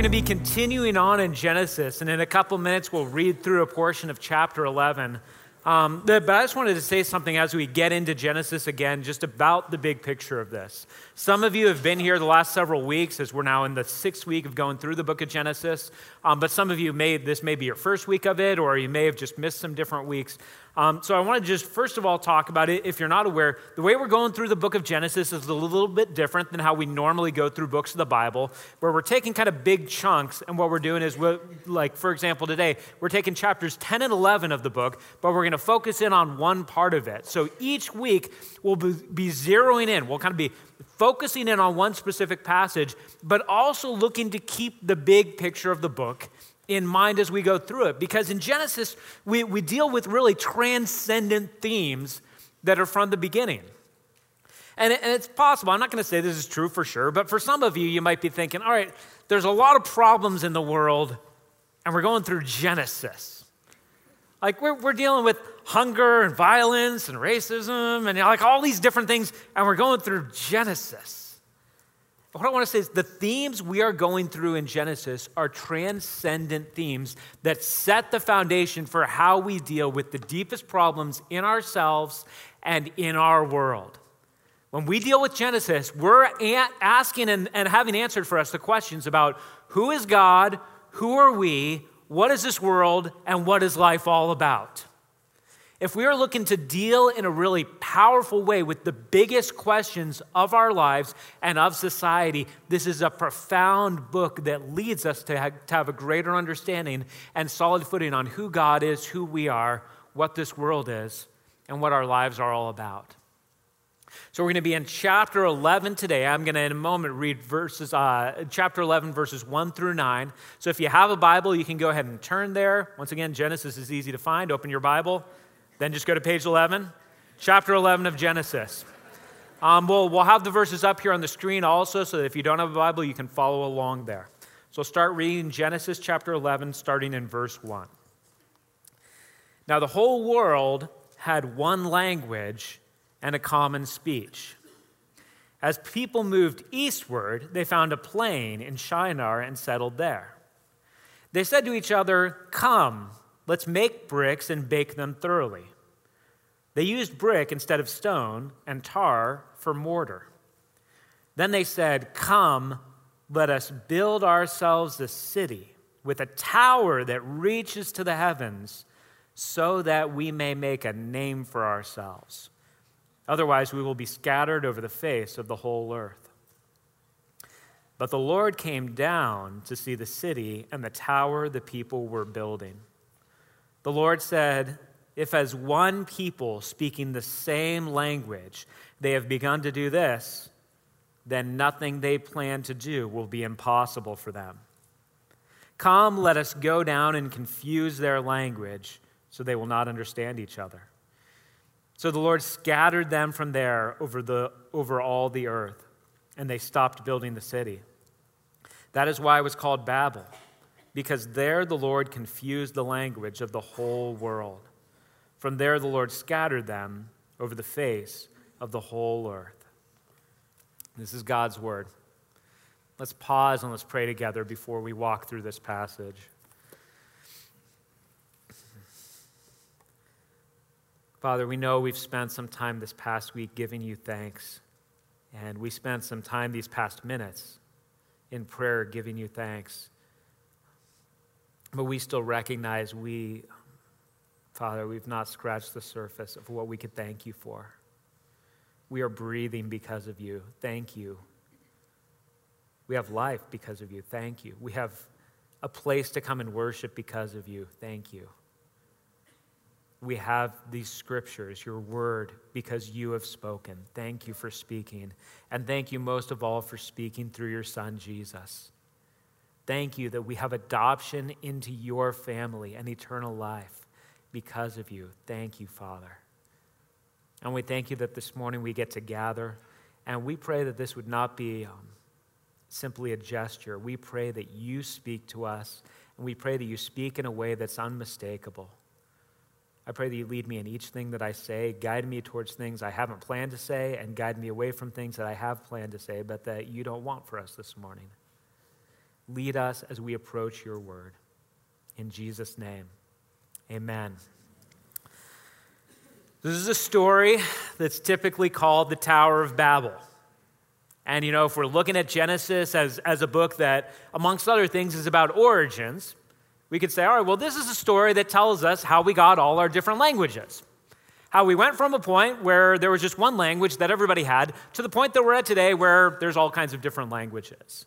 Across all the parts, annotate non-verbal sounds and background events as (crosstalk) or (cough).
going to be continuing on in Genesis, and in a couple minutes, we'll read through a portion of chapter 11. Um, but I just wanted to say something as we get into Genesis again, just about the big picture of this. Some of you have been here the last several weeks, as we're now in the sixth week of going through the book of Genesis. Um, but some of you may, this may be your first week of it, or you may have just missed some different weeks. Um, so I want to just first of all talk about it. If you're not aware, the way we're going through the book of Genesis is a little bit different than how we normally go through books of the Bible, where we're taking kind of big chunks, and what we're doing is, we're, like for example, today we're taking chapters 10 and 11 of the book, but we're going to focus in on one part of it. So each week we'll be zeroing in. We'll kind of be focusing in on one specific passage, but also looking to keep the big picture of the book in mind as we go through it. Because in Genesis, we, we deal with really transcendent themes that are from the beginning. And, and it's possible, I'm not going to say this is true for sure, but for some of you, you might be thinking, all right, there's a lot of problems in the world, and we're going through Genesis. Like, we're, we're dealing with hunger and violence and racism and like all these different things, and we're going through Genesis. What I want to say is the themes we are going through in Genesis are transcendent themes that set the foundation for how we deal with the deepest problems in ourselves and in our world. When we deal with Genesis, we're asking and, and having answered for us the questions about who is God, who are we, what is this world, and what is life all about? If we are looking to deal in a really powerful way with the biggest questions of our lives and of society, this is a profound book that leads us to have, to have a greater understanding and solid footing on who God is, who we are, what this world is, and what our lives are all about. So we're going to be in chapter 11 today. I'm going to, in a moment, read verses, uh, chapter 11, verses 1 through 9. So if you have a Bible, you can go ahead and turn there. Once again, Genesis is easy to find. Open your Bible. Then just go to page 11, chapter 11 of Genesis. Um, we'll, we'll have the verses up here on the screen also, so that if you don't have a Bible, you can follow along there. So start reading Genesis chapter 11, starting in verse 1. Now, the whole world had one language and a common speech. As people moved eastward, they found a plain in Shinar and settled there. They said to each other, Come, Let's make bricks and bake them thoroughly. They used brick instead of stone and tar for mortar. Then they said, Come, let us build ourselves a city with a tower that reaches to the heavens so that we may make a name for ourselves. Otherwise, we will be scattered over the face of the whole earth. But the Lord came down to see the city and the tower the people were building. The Lord said, If as one people speaking the same language they have begun to do this, then nothing they plan to do will be impossible for them. Come, let us go down and confuse their language so they will not understand each other. So the Lord scattered them from there over, the, over all the earth, and they stopped building the city. That is why it was called Babel because there the Lord confused the language of the whole world. From there the Lord scattered them over the face of the whole earth. This is God's word. Let's pause and let's pray together before we walk through this passage. Father, we know we've spent some time this past week giving you thanks, and we spent some time these past minutes in prayer giving you thanks. But we still recognize we, Father, we've not scratched the surface of what we could thank you for. We are breathing because of you. Thank you. We have life because of you. Thank you. We have a place to come and worship because of you. Thank you. We have these scriptures, your word, because you have spoken. Thank you for speaking. And thank you most of all for speaking through your son, Jesus. Thank you that we have adoption into your family and eternal life because of you. Thank you, Father. And we thank you that this morning we get to gather, and we pray that this would not be um, simply a gesture. We pray that you speak to us, and we pray that you speak in a way that's unmistakable. I pray that you lead me in each thing that I say, guide me towards things I haven't planned to say, and guide me away from things that I have planned to say, but that you don't want for us this morning. lead us as we approach your word. In Jesus' name, amen. This is a story that's typically called the Tower of Babel. And, you know, if we're looking at Genesis as, as a book that, amongst other things, is about origins, we could say, all right, well, this is a story that tells us how we got all our different languages. How we went from a point where there was just one language that everybody had to the point that we're at today where there's all kinds of different languages.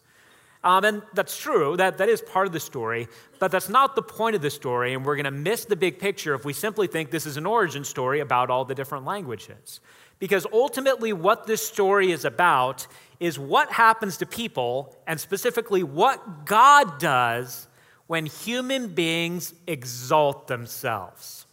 Um, and that's true, that, that is part of the story, but that's not the point of the story, and we're going to miss the big picture if we simply think this is an origin story about all the different languages. Because ultimately, what this story is about is what happens to people, and specifically what God does when human beings exalt themselves.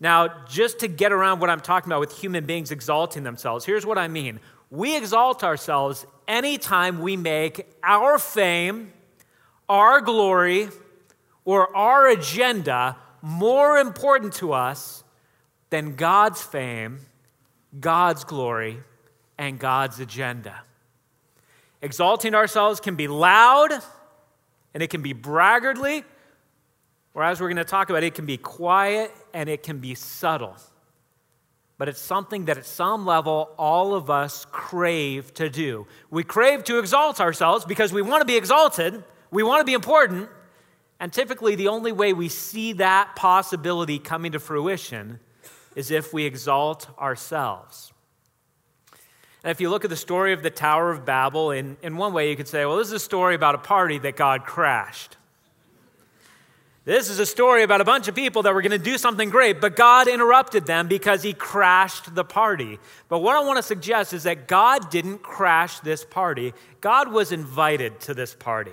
Now, just to get around what I'm talking about with human beings exalting themselves, here's what I mean. We exalt ourselves anytime we make our fame, our glory, or our agenda more important to us than God's fame, God's glory, and God's agenda. Exalting ourselves can be loud and it can be braggartly, or as we're going to talk about, it can be quiet and it can be subtle but it's something that at some level all of us crave to do. We crave to exalt ourselves because we want to be exalted, we want to be important, and typically the only way we see that possibility coming to fruition is if we exalt ourselves. And if you look at the story of the Tower of Babel, in, in one way you could say, well, this is a story about a party that God crashed. This is a story about a bunch of people that were going to do something great, but God interrupted them because he crashed the party. But what I want to suggest is that God didn't crash this party, God was invited to this party.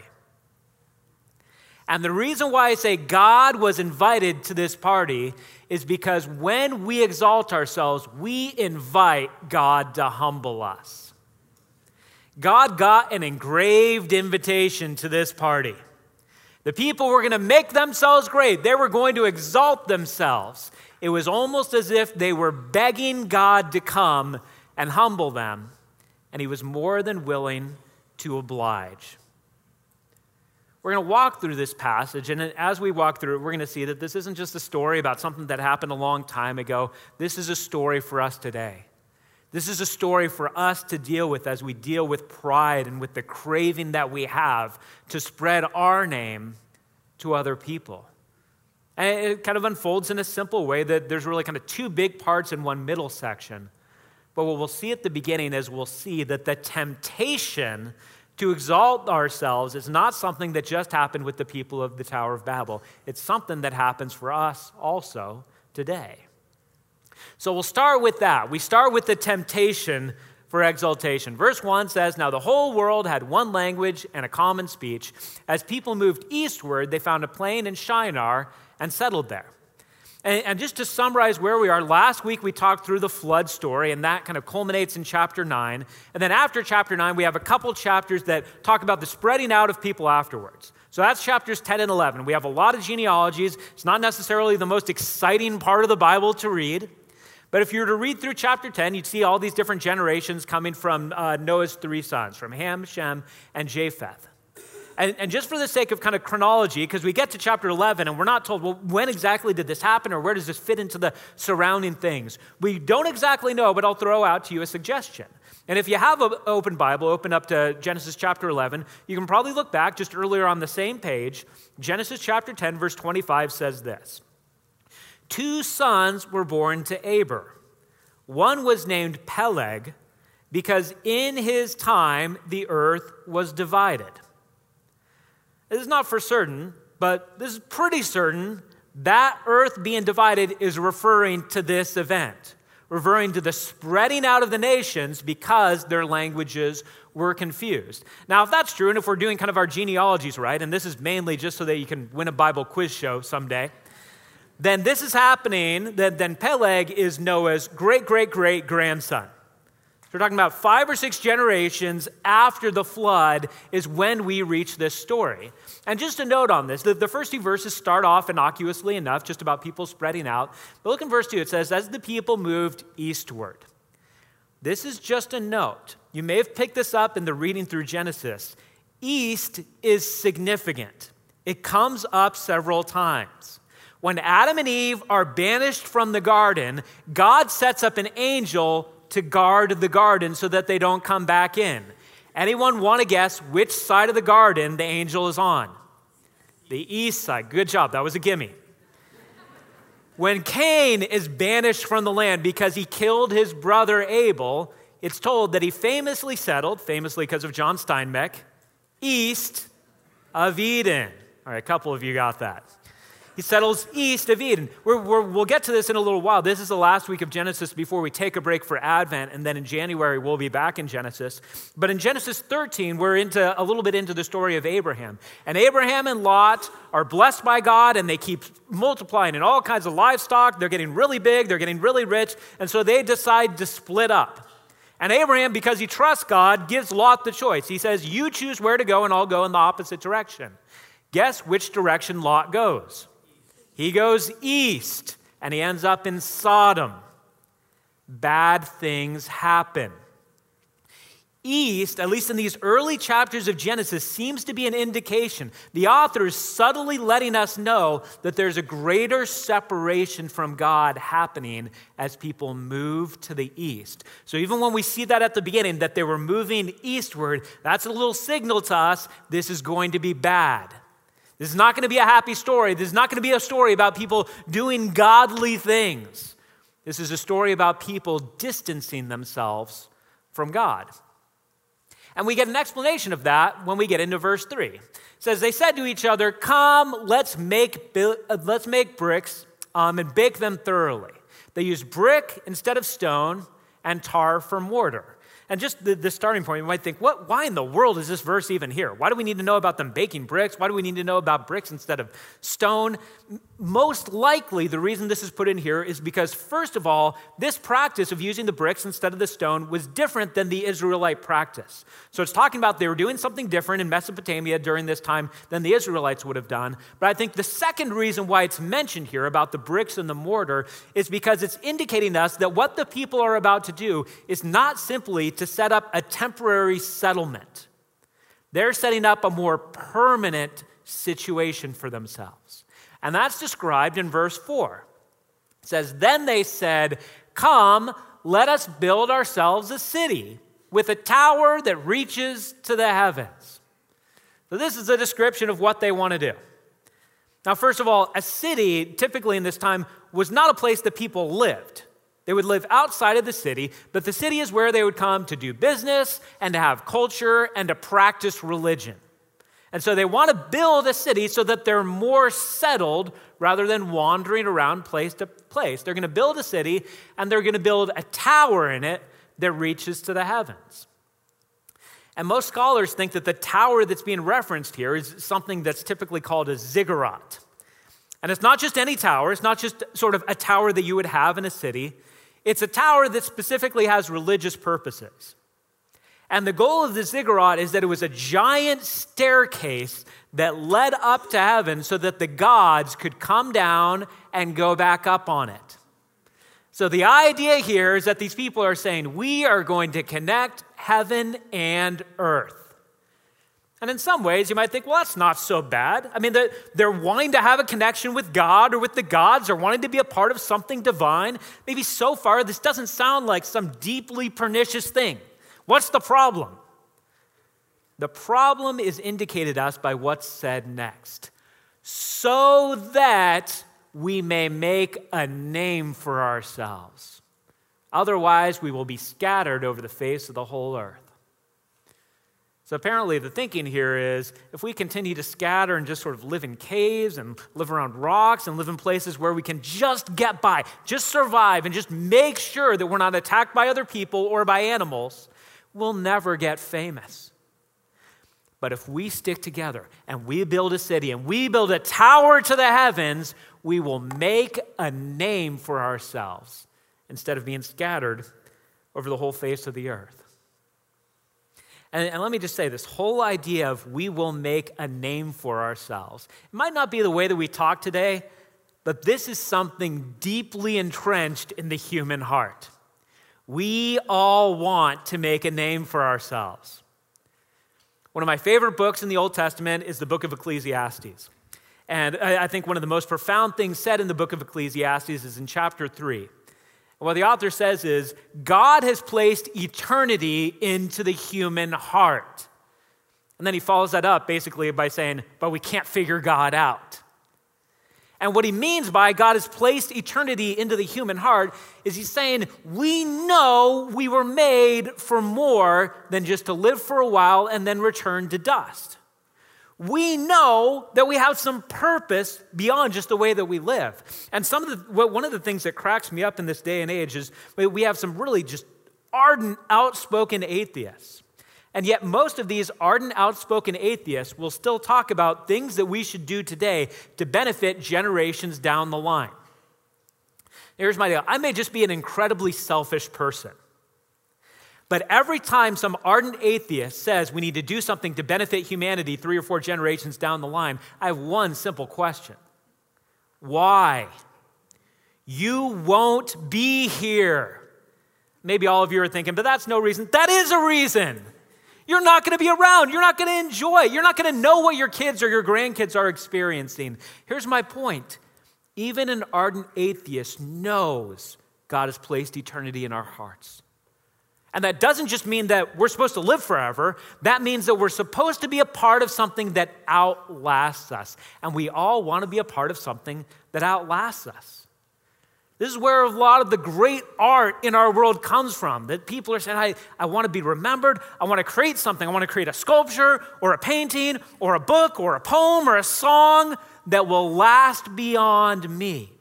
And the reason why I say God was invited to this party is because when we exalt ourselves, we invite God to humble us. God got an engraved invitation to this party. The people were going to make themselves great, they were going to exalt themselves. It was almost as if they were begging God to come and humble them, and He was more than willing to oblige. We're going to walk through this passage, and as we walk through it, we're going to see that this isn't just a story about something that happened a long time ago. This is a story for us today. This is a story for us to deal with as we deal with pride and with the craving that we have to spread our name to other people. And it kind of unfolds in a simple way that there's really kind of two big parts in one middle section. But what we'll see at the beginning is we'll see that the temptation to exalt ourselves is not something that just happened with the people of the Tower of Babel. It's something that happens for us also today. So we'll start with that. We start with the temptation for exaltation. Verse 1 says Now the whole world had one language and a common speech. As people moved eastward, they found a plain in Shinar and settled there. And, and, just to summarize where we are, last week we talked through the flood story, and that kind of culminates in chapter 9. And then after chapter 9, we have a couple chapters that talk about the spreading out of people afterwards. So that's chapters 10 and 11. We have a lot of genealogies. It's not necessarily the most exciting part of the Bible to read. But if you were to read through chapter 10, you'd see all these different generations coming from uh, Noah's three sons, from Ham, Shem, and Japheth. And, and just for the sake of kind of chronology, because we get to chapter 11 and we're not told, well, when exactly did this happen or where does this fit into the surrounding things? We don't exactly know, but I'll throw out to you a suggestion. And if you have an open Bible, open up to Genesis chapter 11, you can probably look back just earlier on the same page. Genesis chapter 10, verse 25 says this Two sons were born to Eber. One was named Peleg because in his time the earth was divided. This is not for certain, but this is pretty certain that earth being divided is referring to this event, referring to the spreading out of the nations because their languages were confused. Now, if that's true, and if we're doing kind of our genealogies right, and this is mainly just so that you can win a Bible quiz show someday, then this is happening, then, Peleg is Noah's great, great, great grandson. We're talking about five or six generations after the flood is when we reach this story. And just a note on this the, the, first two verses start off innocuously enough, just about people spreading out. But look in verse 2, it says, As the people moved eastward. This is just a note. You may have picked this up in the reading through Genesis. East is significant. It comes up several times. When Adam and Eve are banished from the garden, God sets up an angel to guard the garden so that they don't come back in. Anyone want to guess which side of the garden the angel is on? The east side. Good job. That was a gimme. When Cain is banished from the land because he killed his brother Abel, it's told that he famously settled, famously because of John Steinbeck, east of Eden. All right, a couple of you got that. He settles east of Eden. we will get to this in a little while. This is the last week of Genesis before we take a break for Advent, and then in January we'll be back in Genesis. But in Genesis 13, we're into a little bit into the story of Abraham. And Abraham and Lot are blessed by God, and they keep multiplying in all kinds of livestock. They're getting really big, they're getting really rich, and so they decide to split up. And Abraham, because he trusts God, gives Lot the choice. He says, You choose where to go, and I'll go in the opposite direction. Guess which direction Lot goes? He goes east and he ends up in Sodom. Bad things happen. East, at least in these early chapters of Genesis, seems to be an indication. The author is subtly letting us know that there's a greater separation from God happening as people move to the east. So even when we see that at the beginning, that they were moving eastward, that's a little signal to us this is going to be bad. This is not going to be a happy story. This is not going to be a story about people doing godly things. This is a story about people distancing themselves from God. And we get an explanation of that when we get into verse 3. It says, They said to each other, Come, let's make, let's make bricks um, and bake them thoroughly. They used brick instead of stone and tar for mortar. And just the, the, starting point, you might think, what, why in the world is this verse even here? Why do we need to know about them baking bricks? Why do we need to know about bricks instead of stone? Most likely, the reason this is put in here is because, first of all, this practice of using the bricks instead of the stone was different than the Israelite practice. So it's talking about they were doing something different in Mesopotamia during this time than the Israelites would have done. But I think the second reason why it's mentioned here about the bricks and the mortar is because it's indicating us that what the people are about to do is not simply to set up a temporary settlement. They're setting up a more permanent situation for themselves. And that's described in verse 4. It says, Then they said, Come, let us build ourselves a city with a tower that reaches to the heavens. So, this is a description of what they want to do. Now, first of all, a city, typically in this time, was not a place that people lived. They would live outside of the city, but the city is where they would come to do business and to have culture and to practice religion. And so they want to build a city so that they're more settled rather than wandering around place to place. They're going to build a city and they're going to build a tower in it that reaches to the heavens. And most scholars think that the tower that's being referenced here is something that's typically called a ziggurat. And it's not just any tower, it's not just sort of a tower that you would have in a city. It's a tower that specifically has religious purposes. And the goal of the ziggurat is that it was a giant staircase that led up to heaven so that the gods could come down and go back up on it. So the idea here is that these people are saying, we are going to connect heaven and earth. And in some ways, you might think, well, that's not so bad. I mean, they're, they're wanting to have a connection with God or with the gods or wanting to be a part of something divine. Maybe so far, this doesn't sound like some deeply pernicious thing. What's the problem? The problem is indicated us by what's said next. So that we may make a name for ourselves. Otherwise, we will be scattered over the face of the whole earth. So apparently, the thinking here is if we continue to scatter and just sort of live in caves and live around rocks and live in places where we can just get by, just survive, and just make sure that we're not attacked by other people or by animals, we'll never get famous. But if we stick together and we build a city and we build a tower to the heavens, we will make a name for ourselves instead of being scattered over the whole face of the earth. And, and, let me just say this whole idea of we will make a name for ourselves. It might not be the way that we talk today, but this is something deeply entrenched in the human heart. We all want to make a name for ourselves. One of my favorite books in the Old Testament is the book of Ecclesiastes. And I think one of the most profound things said in the book of Ecclesiastes is in chapter 3. What the author says is God has placed eternity into the human heart. And then he follows that up basically by saying, but we can't figure God out. And what he means by God has placed eternity into the human heart is he's saying, we know we were made for more than just to live for a while and then return to dust. We know that we have some purpose beyond just the way that we live. And some of the, one of the things that cracks me up in this day and age is we have some really just ardent, outspoken atheists and yet, most of these ardent, outspoken atheists will still talk about things that we should do today to benefit generations down the line. Here's my deal I may just be an incredibly selfish person. But every time some ardent atheist says we need to do something to benefit humanity three or four generations down the line, I have one simple question Why? You won't be here. Maybe all of you are thinking, but that's no reason. That is a reason. You're not going to be around. You're not going to enjoy. You're not going to know what your kids or your grandkids are experiencing. Here's my point even an ardent atheist knows God has placed eternity in our hearts. And that doesn't just mean that we're supposed to live forever. That means that we're supposed to be a part of something that outlasts us. And we all want to be a part of something that outlasts us. This is where a lot of the great art in our world comes from. That people are saying, I, I want to be remembered. I want to create something. I want to create a sculpture or a painting or a book or a poem or a song that will last beyond me.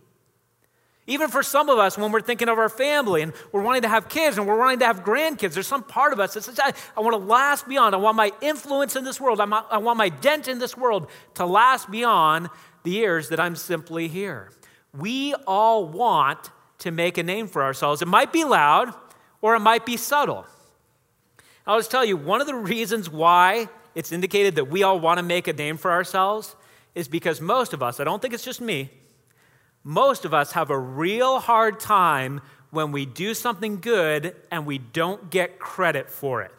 Even for some of us, when we're thinking of our family and we're wanting to have kids and we're wanting to have grandkids, there's some part of us that says, I, I want to last beyond. I want my influence in this world. I I want my dent in this world to last beyond the years that I'm simply here we all want to make a name for ourselves. It might be loud or it might be subtle. I'll just tell you, one of the reasons why it's indicated that we all want to make a name for ourselves is because most of us, I don't think it's just me, most of us have a real hard time when we do something good and we don't get credit for it.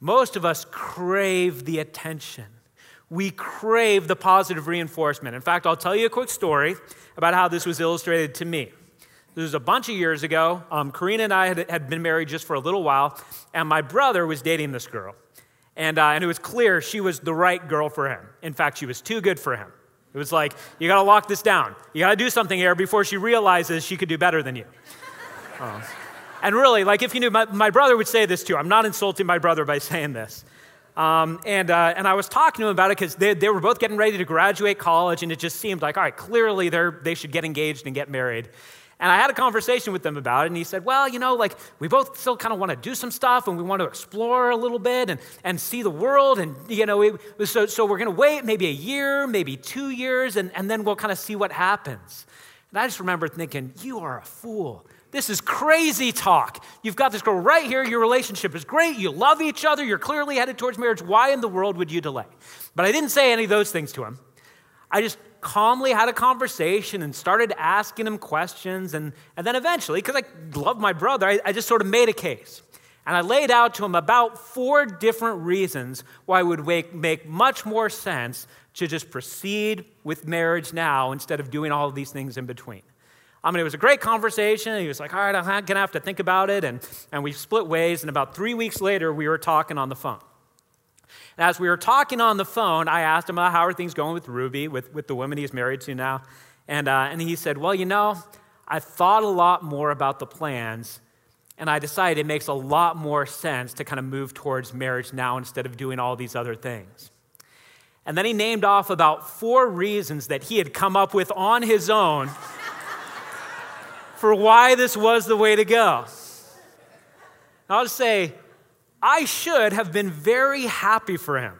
Most of us crave the attention we crave the positive reinforcement. In fact, I'll tell you a quick story about how this was illustrated to me. This was a bunch of years ago. Um, Karina and I had, had, been married just for a little while, and my brother was dating this girl. And, uh, and it was clear she was the right girl for him. In fact, she was too good for him. It was like, you gotta lock this down. You gotta do something here before she realizes she could do better than you. Uh, and really, like if you knew, my, my brother would say this too. I'm not insulting my brother by (laughs) saying this. Um, and, uh, and I was talking to him about it because they, they were both getting ready to graduate college, and it just seemed like, all right, clearly they're, they should get engaged and get married. And I had a conversation with them about it, and he said, Well, you know, like we both still kind of want to do some stuff and we want to explore a little bit and, and see the world. And, you know, so, so we're going to wait maybe a year, maybe two years, and, and then we'll kind of see what happens. And I just remember thinking, You are a fool. This is crazy talk. You've got this girl right here. Your relationship is great. You love each other. You're clearly headed towards marriage. Why in the world would you delay? But I didn't say any of those things to him. I just calmly had a conversation and started asking him questions. And, and then eventually, because I love my brother, I, I just sort of made a case. And I laid out to him about four different reasons why it would make, make much more sense to just proceed with marriage now instead of doing all of these things in between. I mean, it was a great conversation. He was like, all right, I'm going to have to think about it. And, and we split ways. And about three weeks later, we were talking on the phone. And as we were talking on the phone, I asked him, how are things going with Ruby, with, with the woman he's married to now? And, uh, and he said, well, you know, I thought a lot more about the plans. And I decided it makes a lot more sense to kind of move towards marriage now instead of doing all these other things. And then he named off about four reasons that he had come up with on his own (laughs) for why this was the way to go. I'll just say, I should have been very happy for him.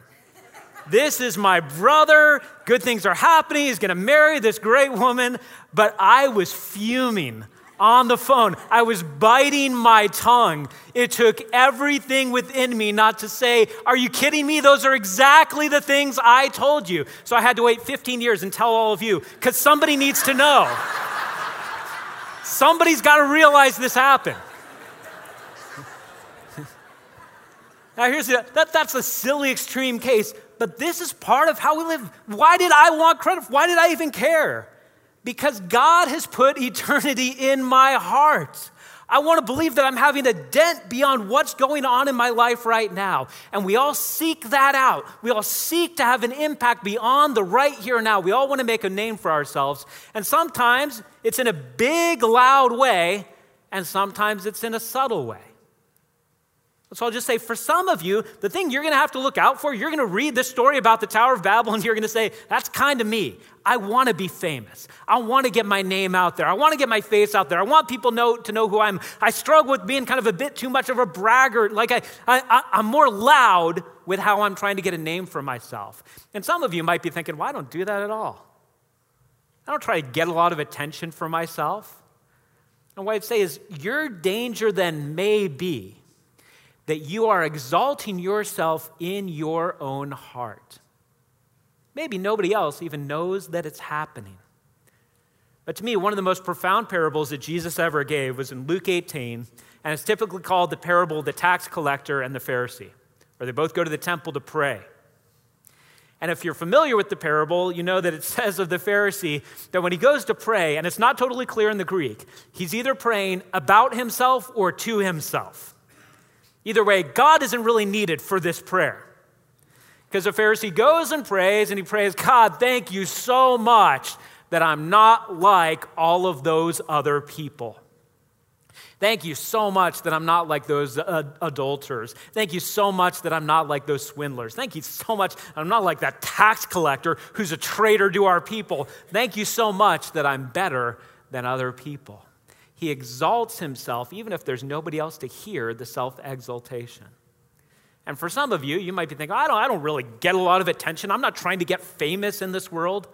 This is my brother. Good things are happening. He's going to marry this great woman. But I was fuming on the phone. I was biting my tongue. It took everything within me not to say, Are you kidding me? Those are exactly the things I told you. So I had to wait 15 years and tell all of you because somebody needs to know. Somebody's got to realize this happened. Now, here's the, that, that's a silly extreme case, but this is part of how we live. Why did I want credit? Why did I even care? Because God has put eternity in my heart. I want to believe that I'm having a dent beyond what's going on in my life right now. And we all seek that out. We all seek to have an impact beyond the right here and now. We all want to make a name for ourselves. And sometimes it's in a big, loud way, and sometimes it's in a subtle way. So I'll just say for some of you, the thing you're going to have to look out for, you're going to read this story about the Tower of Babel and you're going to say, that's kind of me. I want to be famous. I want to get my name out there. I want to get my face out there. I want people know, to know who I'm. I struggle with being kind of a bit too much of a braggart. Like I, I, I'm more loud with how I'm trying to get a name for myself. And some of you might be thinking, well, I don't do that at all. I don't try to get a lot of attention for myself. And what I'd say is, your danger then may be that you are exalting yourself in your own heart. Maybe nobody else even knows that it's happening. But to me, one of the most profound parables that Jesus ever gave was in Luke 18, and it's typically called the parable of the tax collector and the Pharisee, where they both go to the temple to pray. And if you're familiar with the parable, you know that it (laughs) says of the Pharisee that when he goes to pray, and it's not totally clear in the Greek, he's either praying about himself or to himself. Either way, God isn't really needed for this prayer. Because the Pharisee goes and prays, and he prays, God, thank you so much that I'm not like all of those other people. Thank you so much that I'm not like those uh, adulterers. Thank you so much that I'm not like those swindlers. Thank you so much I'm not like that tax collector who's a traitor to our people. Thank you so much that I'm better than other people. He exalts himself, even if there's nobody else to hear the self exaltation. And for some of you, you might be thinking, I don't, I don't really get a lot of attention. I'm not trying to get famous in this world.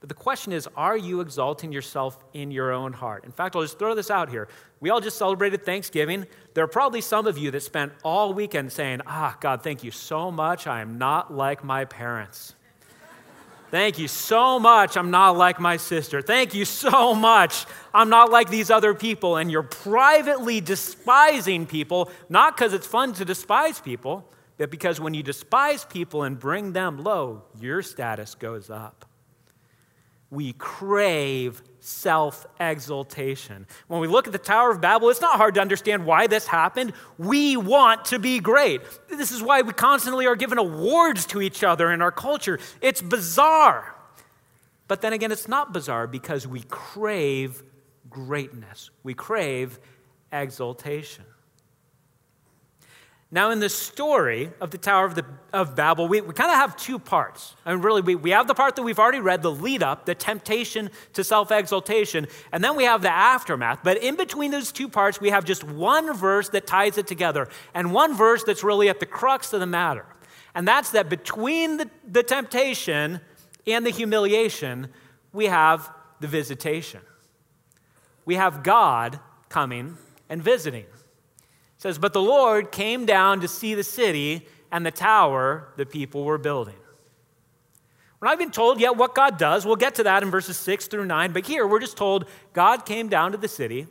But the question is, are you exalting yourself in your own heart? In fact, I'll just throw this out here. We all just celebrated Thanksgiving. There are probably some of you that spent all weekend saying, Ah, God, thank you so much. I am not like my parents. Thank you so much. I'm not like my sister. Thank you so much. I'm not like these other people. And you're privately despising people, not because it's fun to despise people, but because when you despise people and bring them low, your status goes up. We crave self exaltation. When we look at the Tower of Babel, it's not hard to understand why this happened. We want to be great. This is why we constantly are given awards to each other in our culture. It's bizarre. But then again, it's not bizarre because we crave greatness, we crave exaltation. Now, in the story of the Tower of, the, of Babel, we, we kind of have two parts. I mean, really, we, we have the part that we've already read, the lead up, the temptation to self exaltation, and then we have the aftermath. But in between those two parts, we have just one verse that ties it together, and one verse that's really at the crux of the matter. And that's that between the, the temptation and the humiliation, we have the visitation. We have God coming and visiting says, But the Lord came down to see the city and the tower the people were building. We're not even told yet what God does. We'll get to that in verses 6 through 9. But here we're just told God came down to the city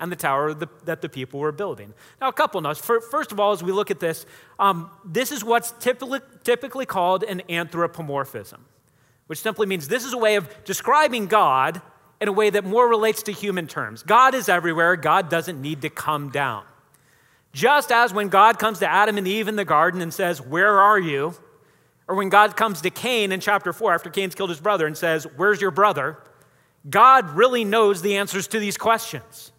and the tower that the people were building. Now, a couple notes. First of all, as we look at this, um, this is what's typically, typically called an anthropomorphism, which simply means this is a way of describing God in a way that more relates to human terms. God is everywhere, God doesn't need to come down. Just as when God comes to Adam and Eve in the garden and says, Where are you? Or when God comes to Cain in chapter 4 after Cain's killed his brother and says, Where's your brother? God really knows the answers to these questions.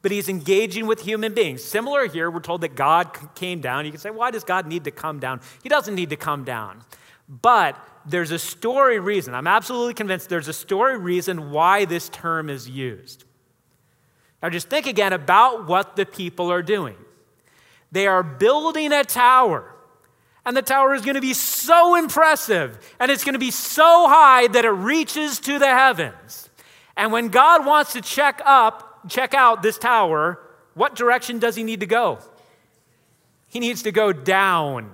But he's engaging with human beings. Similar here, we're told that God came down. You can say, Why does God need to come down? He doesn't need to come down. But there's a story reason. I'm absolutely convinced there's a story reason why this term is used. Now, just think again about what the people are doing. They are building a tower. And the tower is going to be so impressive and it's going to be so high that it reaches to the heavens. And when God wants to check up, check out this tower, what direction does he need to go? He needs to go down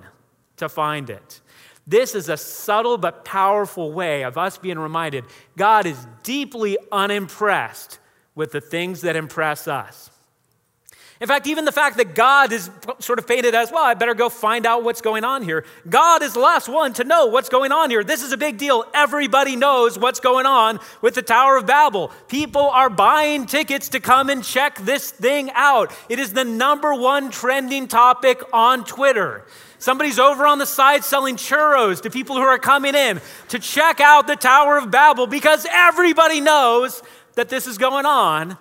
to find it. This is a subtle but powerful way of us being reminded God is deeply unimpressed with the things that impress us. In fact, even the fact that God is sort of painted as, well, I better go find out what's going on here. God is the last one to know what's going on here. This is a big deal. Everybody knows what's going on with the Tower of Babel. People are buying tickets to come and check this thing out. It is the number one trending topic on Twitter. Somebody's over on the side selling churros to people who are coming in to check out the Tower of Babel because everybody knows that this is going on.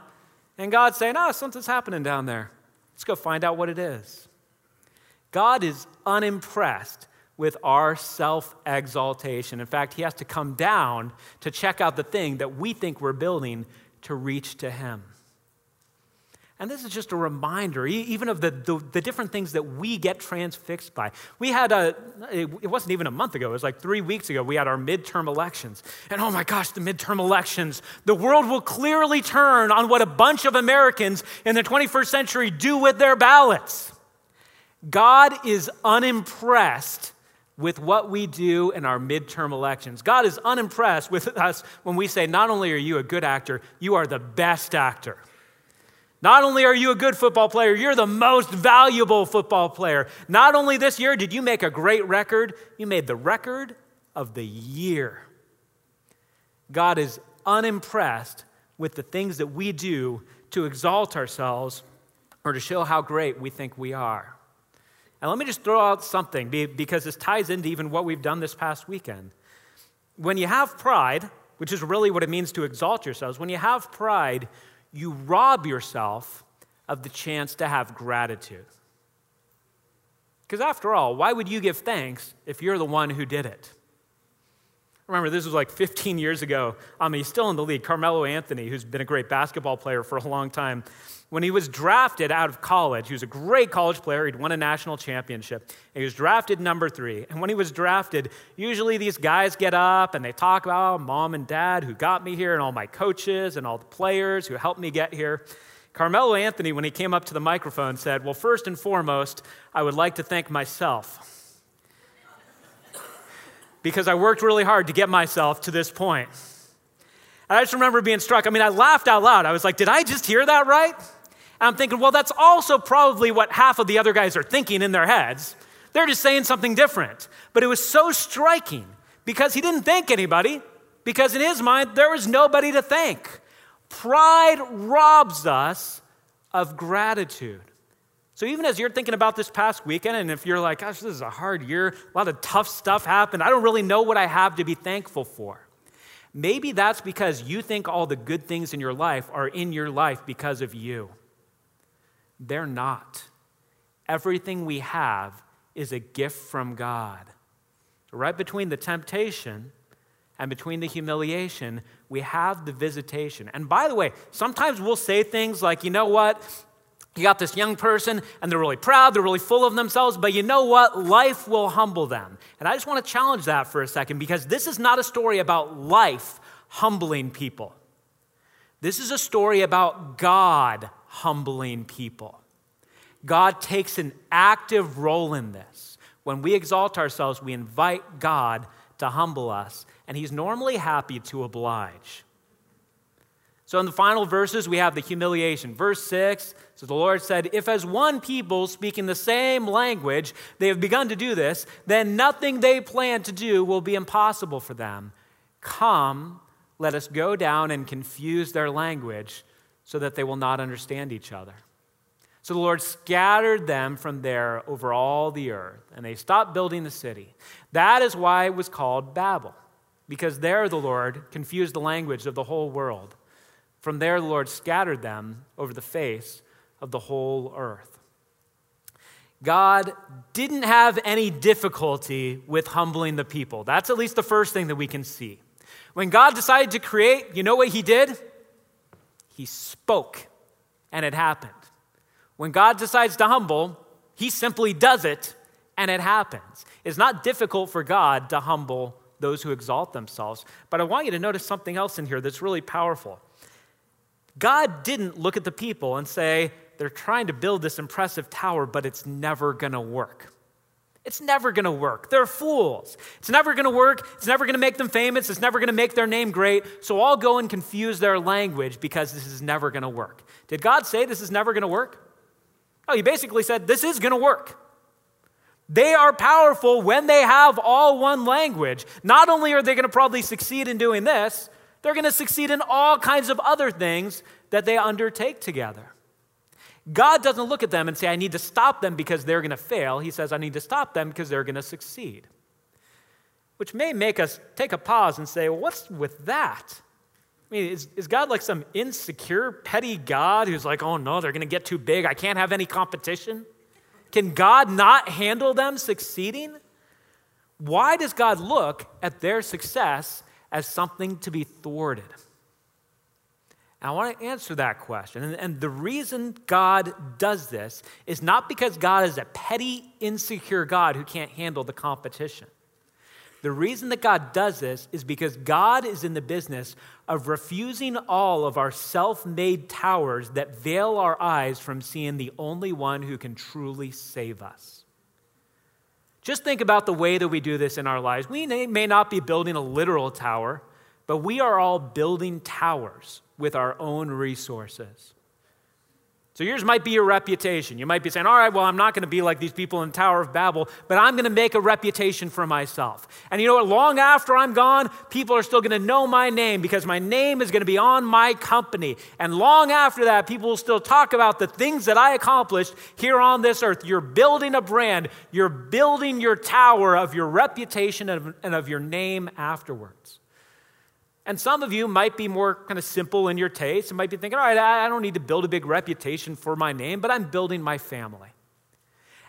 And God's saying, oh, something's happening down there. Let's go find out what it is. God is unimpressed with our self exaltation. In fact, He has to come down to check out the thing that we think we're building to reach to Him. And this is just a reminder, even of the, the, the, different things that we get transfixed by. We had a, it wasn't even a month ago, it was like three weeks ago, we had our midterm elections. And oh my gosh, the midterm elections, the world will clearly turn on what a bunch of Americans in the 21st century do with their ballots. God is unimpressed with what we do in our midterm elections. God is unimpressed with us when we say, not only are you a good actor, you are the best actor. Not only are you a good football player, you're the most valuable football player. Not only this year did you make a great record, you made the record of the year. God is unimpressed with the things that we do to exalt ourselves or to show how great we think we are. And let me just throw out something because this ties into even what we've done this past weekend. When you have pride, which is really what it means to exalt yourselves, when you have pride, you rob yourself of the chance to have gratitude. Because after all, why would you give thanks if you're the one who did it? Remember, this was like 15 years ago. I mean, he's still in the league. Carmelo Anthony, who's been a great basketball player for a long time, when he was drafted out of college, he was a great college player. He'd won a national championship. He was drafted number three. And when he was drafted, usually these guys get up and they talk about oh, mom and dad who got me here and all my coaches and all the players who helped me get here. Carmelo Anthony, when he came up to the microphone, said, Well, first and foremost, I would like to thank myself because I worked really hard to get myself to this point. And I just remember being struck. I mean, I laughed out loud. I was like, did I just hear that right? And I'm thinking, well, that's also probably what half of the other guys are thinking in their heads. They're just saying something different. But it was so striking because he didn't thank anybody, because in his mind, there was nobody to thank. Pride robs us of gratitude. So even as you're thinking about this past weekend, and if you're like, gosh, this is a hard year, a lot of tough stuff happened, I don't really know what I have to be thankful for. Maybe that's because you think all the good things in your life are in your life because of you. They're not. Everything we have is a gift from God. Right between the temptation and between the humiliation, we have the visitation. And by the way, sometimes we'll say things like, you know what? You got this young person, and they're really proud, they're really full of themselves, but you know what? Life will humble them. And I just want to challenge that for a second because this is not a story about life humbling people. This is a story about God humbling people. God takes an active role in this. When we exalt ourselves, we invite God to humble us, and He's normally happy to oblige. So in the final verses, we have the humiliation. Verse 6 so the Lord said, If as one people speaking the same language they have begun to do this, then nothing they plan to do will be impossible for them. Come, let us go down and confuse their language so that they will not understand each other. So the Lord scattered them from there over all the earth, and they stopped building the city. That is why it was called Babel, because there the Lord confused the language of the whole world. From there the Lord scattered them over the face of the whole earth. God didn't have any difficulty with humbling the people. That's at least the first thing that we can see. When God decided to create, you know what he did? He spoke, and it happened. When God decides to humble, he simply does it, and it happens. It's not difficult for God to humble those who exalt themselves. But I want you to notice something else in here that's really powerful. God didn't look at the people and say, they're trying to build this impressive tower, but it's never going to work. It's never going to work. They're fools. It's never going to work. It's never going to make them famous. It's never going to make their name great. So I'll go and confuse their language because this is never going to work. Did God say this is never going to work? Oh, he basically said, This is going to work. They are powerful when they have all one language. Not only are they going to probably succeed in doing this, they're going to succeed in all kinds of other things that they undertake together. God doesn't look at them and say, I need to stop them because they're going to fail. He says, I need to stop them because they're going to succeed. Which may make us take a pause and say, well, what's with that? I mean, is, is God like some insecure, petty God who's like, oh no, they're going to get too big. I can't have any competition? Can God not handle them succeeding? Why does God look at their success as something to be thwarted? I want to answer that question. And, and, the reason God does this is not because God is a petty, insecure God who can't handle the competition. The reason that God does this is because God is in the business of refusing all of our self made towers that veil our eyes from seeing the only one who can truly save us. Just think about the way that we do this in our lives. We may not be building a literal tower, but we are all building towers with our own resources. So yours might be your reputation. You might be saying, all right, well, I'm not going to be like these people in Tower of Babel, but I'm going to make a reputation for myself. And you know what? Long after I'm gone, people are still going to know my name because my name is going to be on my company. And long after that, people will still talk about the things that I accomplished here on this earth. You're building a brand, you're building your tower of your reputation and of your name afterwards. And some of you might be more kind of simple in your taste and might be thinking, all right, I don't need to build a big reputation for my name, but I'm building my family.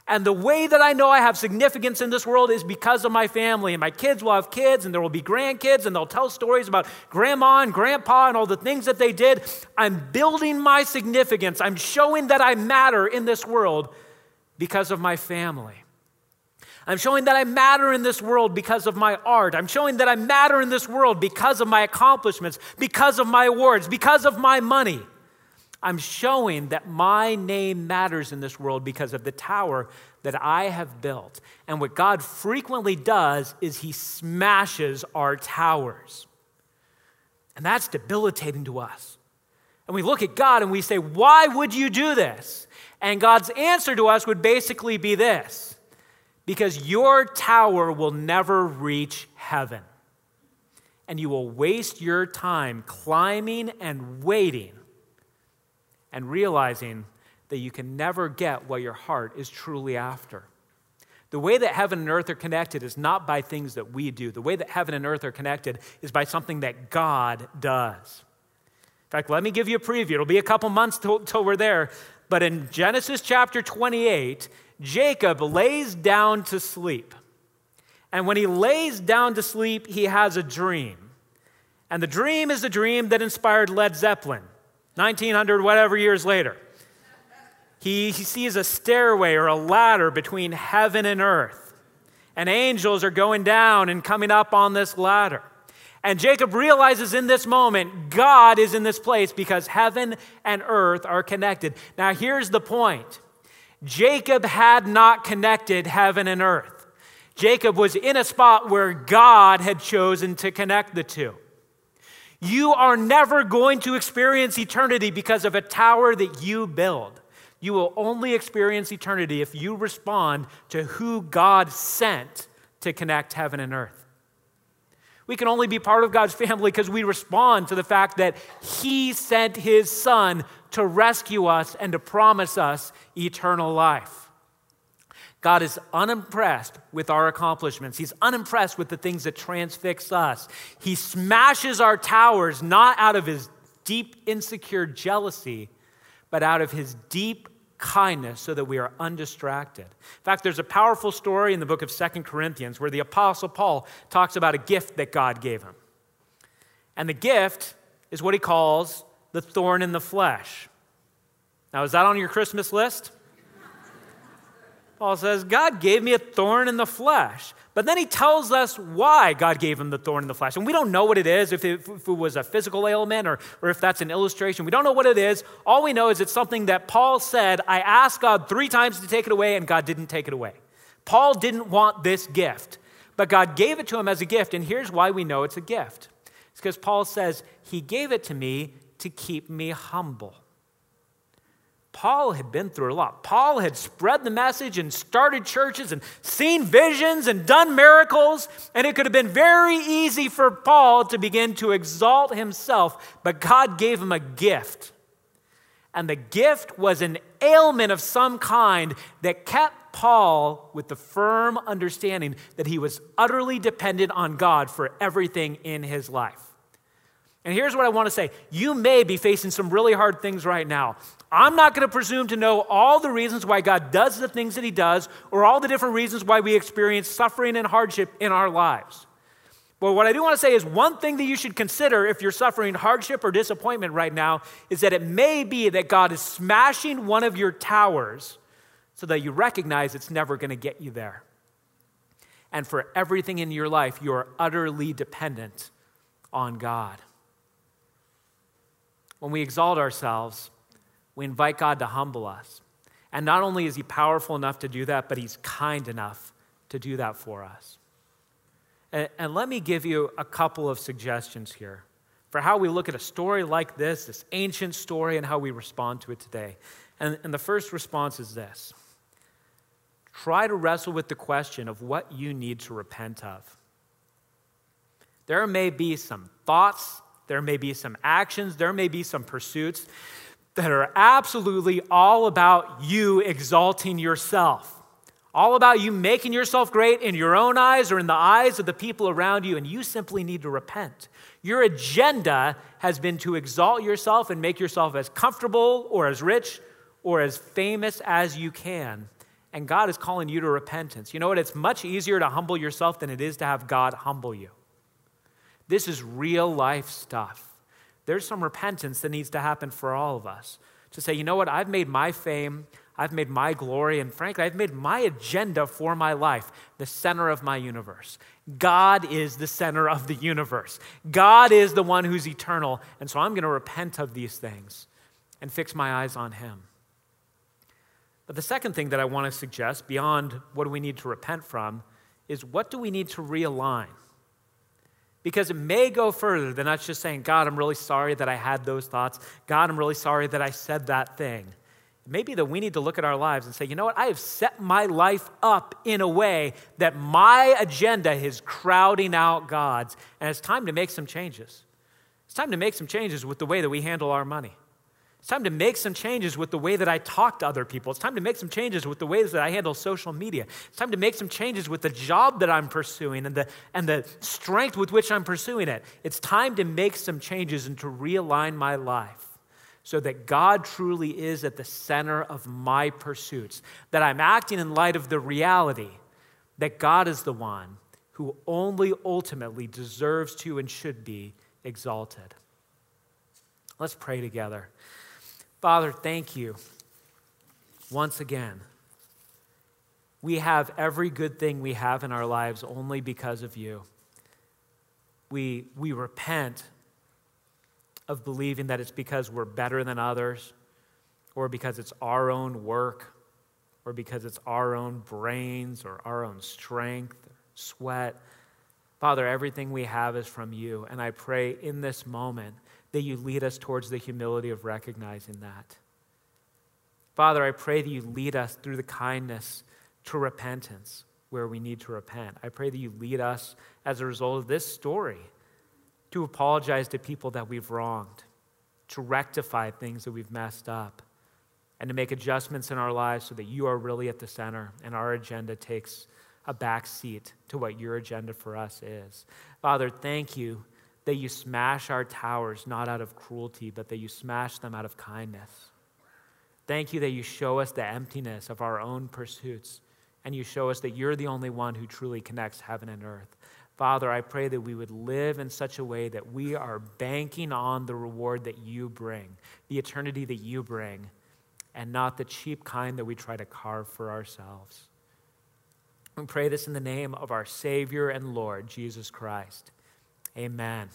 And the way that I know I have significance in this world is because of my family. And my kids will have kids, and there will be grandkids, and they'll tell stories about grandma and grandpa and all the things that they did. I'm building my significance. I'm showing that I matter in this world because of my family. I'm showing that I matter in this world because of my art. I'm showing that I matter in this world because of my accomplishments, because of my awards, because of my money. I'm showing that my name matters in this world because of the tower that I have built. And what God frequently does is he smashes our towers. And that's debilitating to us. And we look at God and we say, Why would you do this? And God's answer to us would basically be this because your tower will never reach heaven. And you will waste your time climbing and waiting and realizing that you can never get what your heart is truly after. The way that heaven and earth are connected is not by things that we do. The way that heaven and earth are connected is by something that God does. In fact, let me give you a preview. It'll be a couple months till, till we're there. But in Genesis chapter 28, Jacob lays down to sleep. And when he lays down to sleep, he has a dream. And the dream is the dream that inspired Led Zeppelin, 1900 whatever years later. He, he sees a stairway or a ladder between heaven and earth. And angels are going down and coming up on this ladder. And Jacob realizes in this moment, God is in this place because heaven and earth are connected. Now, here's the point Jacob had not connected heaven and earth. Jacob was in a spot where God had chosen to connect the two. You are never going to experience eternity because of a tower that you build. You will only experience eternity if you respond to who God sent to connect heaven and earth. We can only be part of God's family because we respond to the fact that He sent His Son to rescue us and to promise us eternal life. God is unimpressed with our accomplishments. He's unimpressed with the things that transfix us. He smashes our towers not out of his deep, insecure jealousy, but out of his deep kindness so that we are undistracted. In fact, there's a powerful story in the book of Second Corinthians where the Apostle Paul talks about a gift that God gave him. And the gift is what he calls the thorn in the flesh. Now, is that on your Christmas list? Paul says, God gave me a thorn in the flesh. But then he tells us why God gave him the thorn in the flesh. And we don't know what it is, if it, if it, was a physical ailment or, or if that's an illustration. We don't know what it is. All we know is it's something that Paul said, I asked God three times to take it away, and God didn't take it away. Paul didn't want this gift, but God gave it to him as a gift. And here's why we know it's a gift it's because Paul says, He gave it to me to keep me humble. Paul had been through a lot. Paul had spread the message and started churches and seen visions and done miracles. And it could have been very easy for Paul to begin to exalt himself, but God gave him a gift. And the gift was an ailment of some kind that kept Paul with the firm understanding that he was utterly dependent on God for everything in his life. And here's what I want to say you may be facing some really hard things right now. I'm not going to presume to know all the reasons why God does the things that He does or all the different reasons why we experience suffering and hardship in our lives. But what I do want to say is one thing that you should consider if you're suffering hardship or disappointment right now is that it may be that God is smashing one of your towers so that you recognize it's never going to get you there. And for everything in your life, you are utterly dependent on God. When we exalt ourselves, we invite God to humble us. And not only is He powerful enough to do that, but He's kind enough to do that for us. And, and, let me give you a couple of suggestions here for how we look at a story like this, this ancient story, and how we respond to it today. And, and the first response is this try to wrestle with the question of what you need to repent of. There may be some thoughts there may be some actions, there may be some pursuits that are absolutely all about you exalting yourself. All about you making yourself great in your own eyes or in the eyes of the people around you, and you simply need to repent. Your agenda has been to exalt yourself and make yourself as comfortable or as rich or as famous as you can. And God is calling you to repentance. You know what? It's much easier to humble yourself than it is to have God humble you. This is real life stuff. There's some repentance that needs to happen for all of us to say, you know what, I've made my fame, I've made my glory, and frankly, I've made my agenda for my life the center of my universe. God is the center of the universe. God is the one who's eternal. And so I'm going to repent of these things and fix my eyes on Him. But the second thing that I want to suggest, beyond what do we need to repent from, is what do we need to realign? Because it may go further than us just saying, God, I'm really sorry that I had those thoughts. God, I'm really sorry that I said that thing. It may be that we need to look at our lives and say, you know what? I have set my life up in a way that my agenda is crowding out God's, and it's time to make some changes. It's time to make some changes with the way that we handle our money. It's time to make some changes with the way that I talk to other people. It's time to make some changes with the ways that I handle social media. It's time to make some changes with the job that I'm pursuing and the, and the strength with which I'm pursuing it. It's time to make some changes and to realign my life so that God truly is at the center of my pursuits, that I'm acting in light of the reality that God is the one who only ultimately deserves to and should be exalted. Let's pray together. Father, thank you once again. We have every good thing we have in our lives only because of you. We, we repent of believing that it's because we're better than others, or because it's our own work, or because it's our own brains, or our own strength, sweat. Father, everything we have is from you. And I pray in this moment that you lead us towards the humility of recognizing that. Father, I pray that you lead us through the kindness to repentance where we need to repent. I pray that you lead us as a result of this story to apologize to people that we've wronged, to rectify things that we've messed up, and to make adjustments in our lives so that you are really at the center and our agenda takes a back seat to what your agenda for us is. Father, thank you that you smash our towers not out of cruelty, but that you smash them out of kindness. Thank you that you show us the emptiness of our own pursuits, and you show us that you're the only one who truly connects heaven and earth. Father, I pray that we would live in such a way that we are banking on the reward that you bring, the eternity that you bring, and not the cheap kind that we try to carve for ourselves. We pray this in the name of our Savior and Lord, Jesus Christ. Amen.